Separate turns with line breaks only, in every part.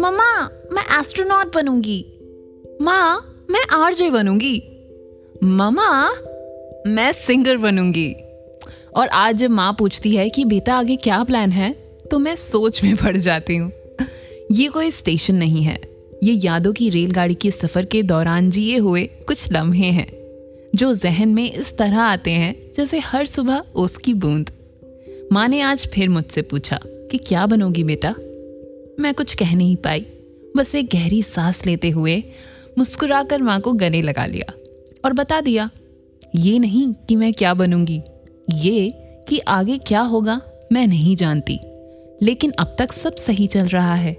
मम्मा, मैं एस्ट्रोनॉट बनूँगी। माँ, मैं आरजे बनूँगी। मम्मा, मैं सिंगर बनूँगी। और आज जब माँ पूछती है कि बेटा, आगे क्या प्लान है तो मैं सोच में पड़ जाती हूँ। ये कोई स्टेशन नहीं है। ये यादों की रेलगाड़ी के सफ़र के दौरान जिए हुए कुछ लम्हे हैं, जो जहन में इस तरह आते हैं, जैसे हर सुबह उसकी बूंद। माँ ने आज फिर मुझसे पूछा कि क्या बनोगी बेटा? मैं कुछ कह नहीं पाई। बस एक गहरी सांस लेते हुए मुस्कुराकर माँ को गले लगा लिया और बता दिया, ये नहीं कि मैं क्या बनूँगी, ये कि आगे क्या होगा मैं नहीं जानती, लेकिन अब तक सब सही चल रहा है।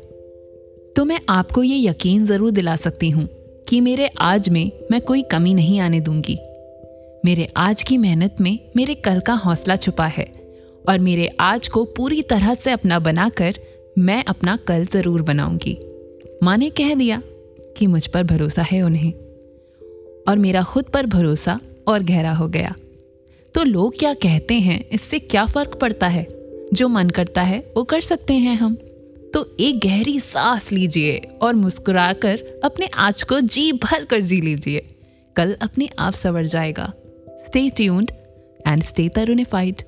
तो मैं आपको ये यकीन ज़रूर दिला सकती हूँ कि मेरे आज में मैं कोई कमी नहीं आने दूँगी। मेरे आज की मेहनत में मेरे कल का हौसला छुपा है और मेरे आज को पूरी तरह से अपना बनाकर मैं अपना कल ज़रूर बनाऊँगी। माँ ने कह दिया कि मुझ पर भरोसा है उन्हें और मेरा खुद पर भरोसा और गहरा हो गया। तो लोग क्या कहते हैं? इससे क्या फ़र्क पड़ता है? जो मन करता है, वो कर सकते हैं हम। तो एक गहरी सांस लीजिए और मुस्कुराकर अपने आज को जी भर कर जी लीजिए। कल अपने आप सवर जाएगा। Stay tuned and stay तरुणिफाइड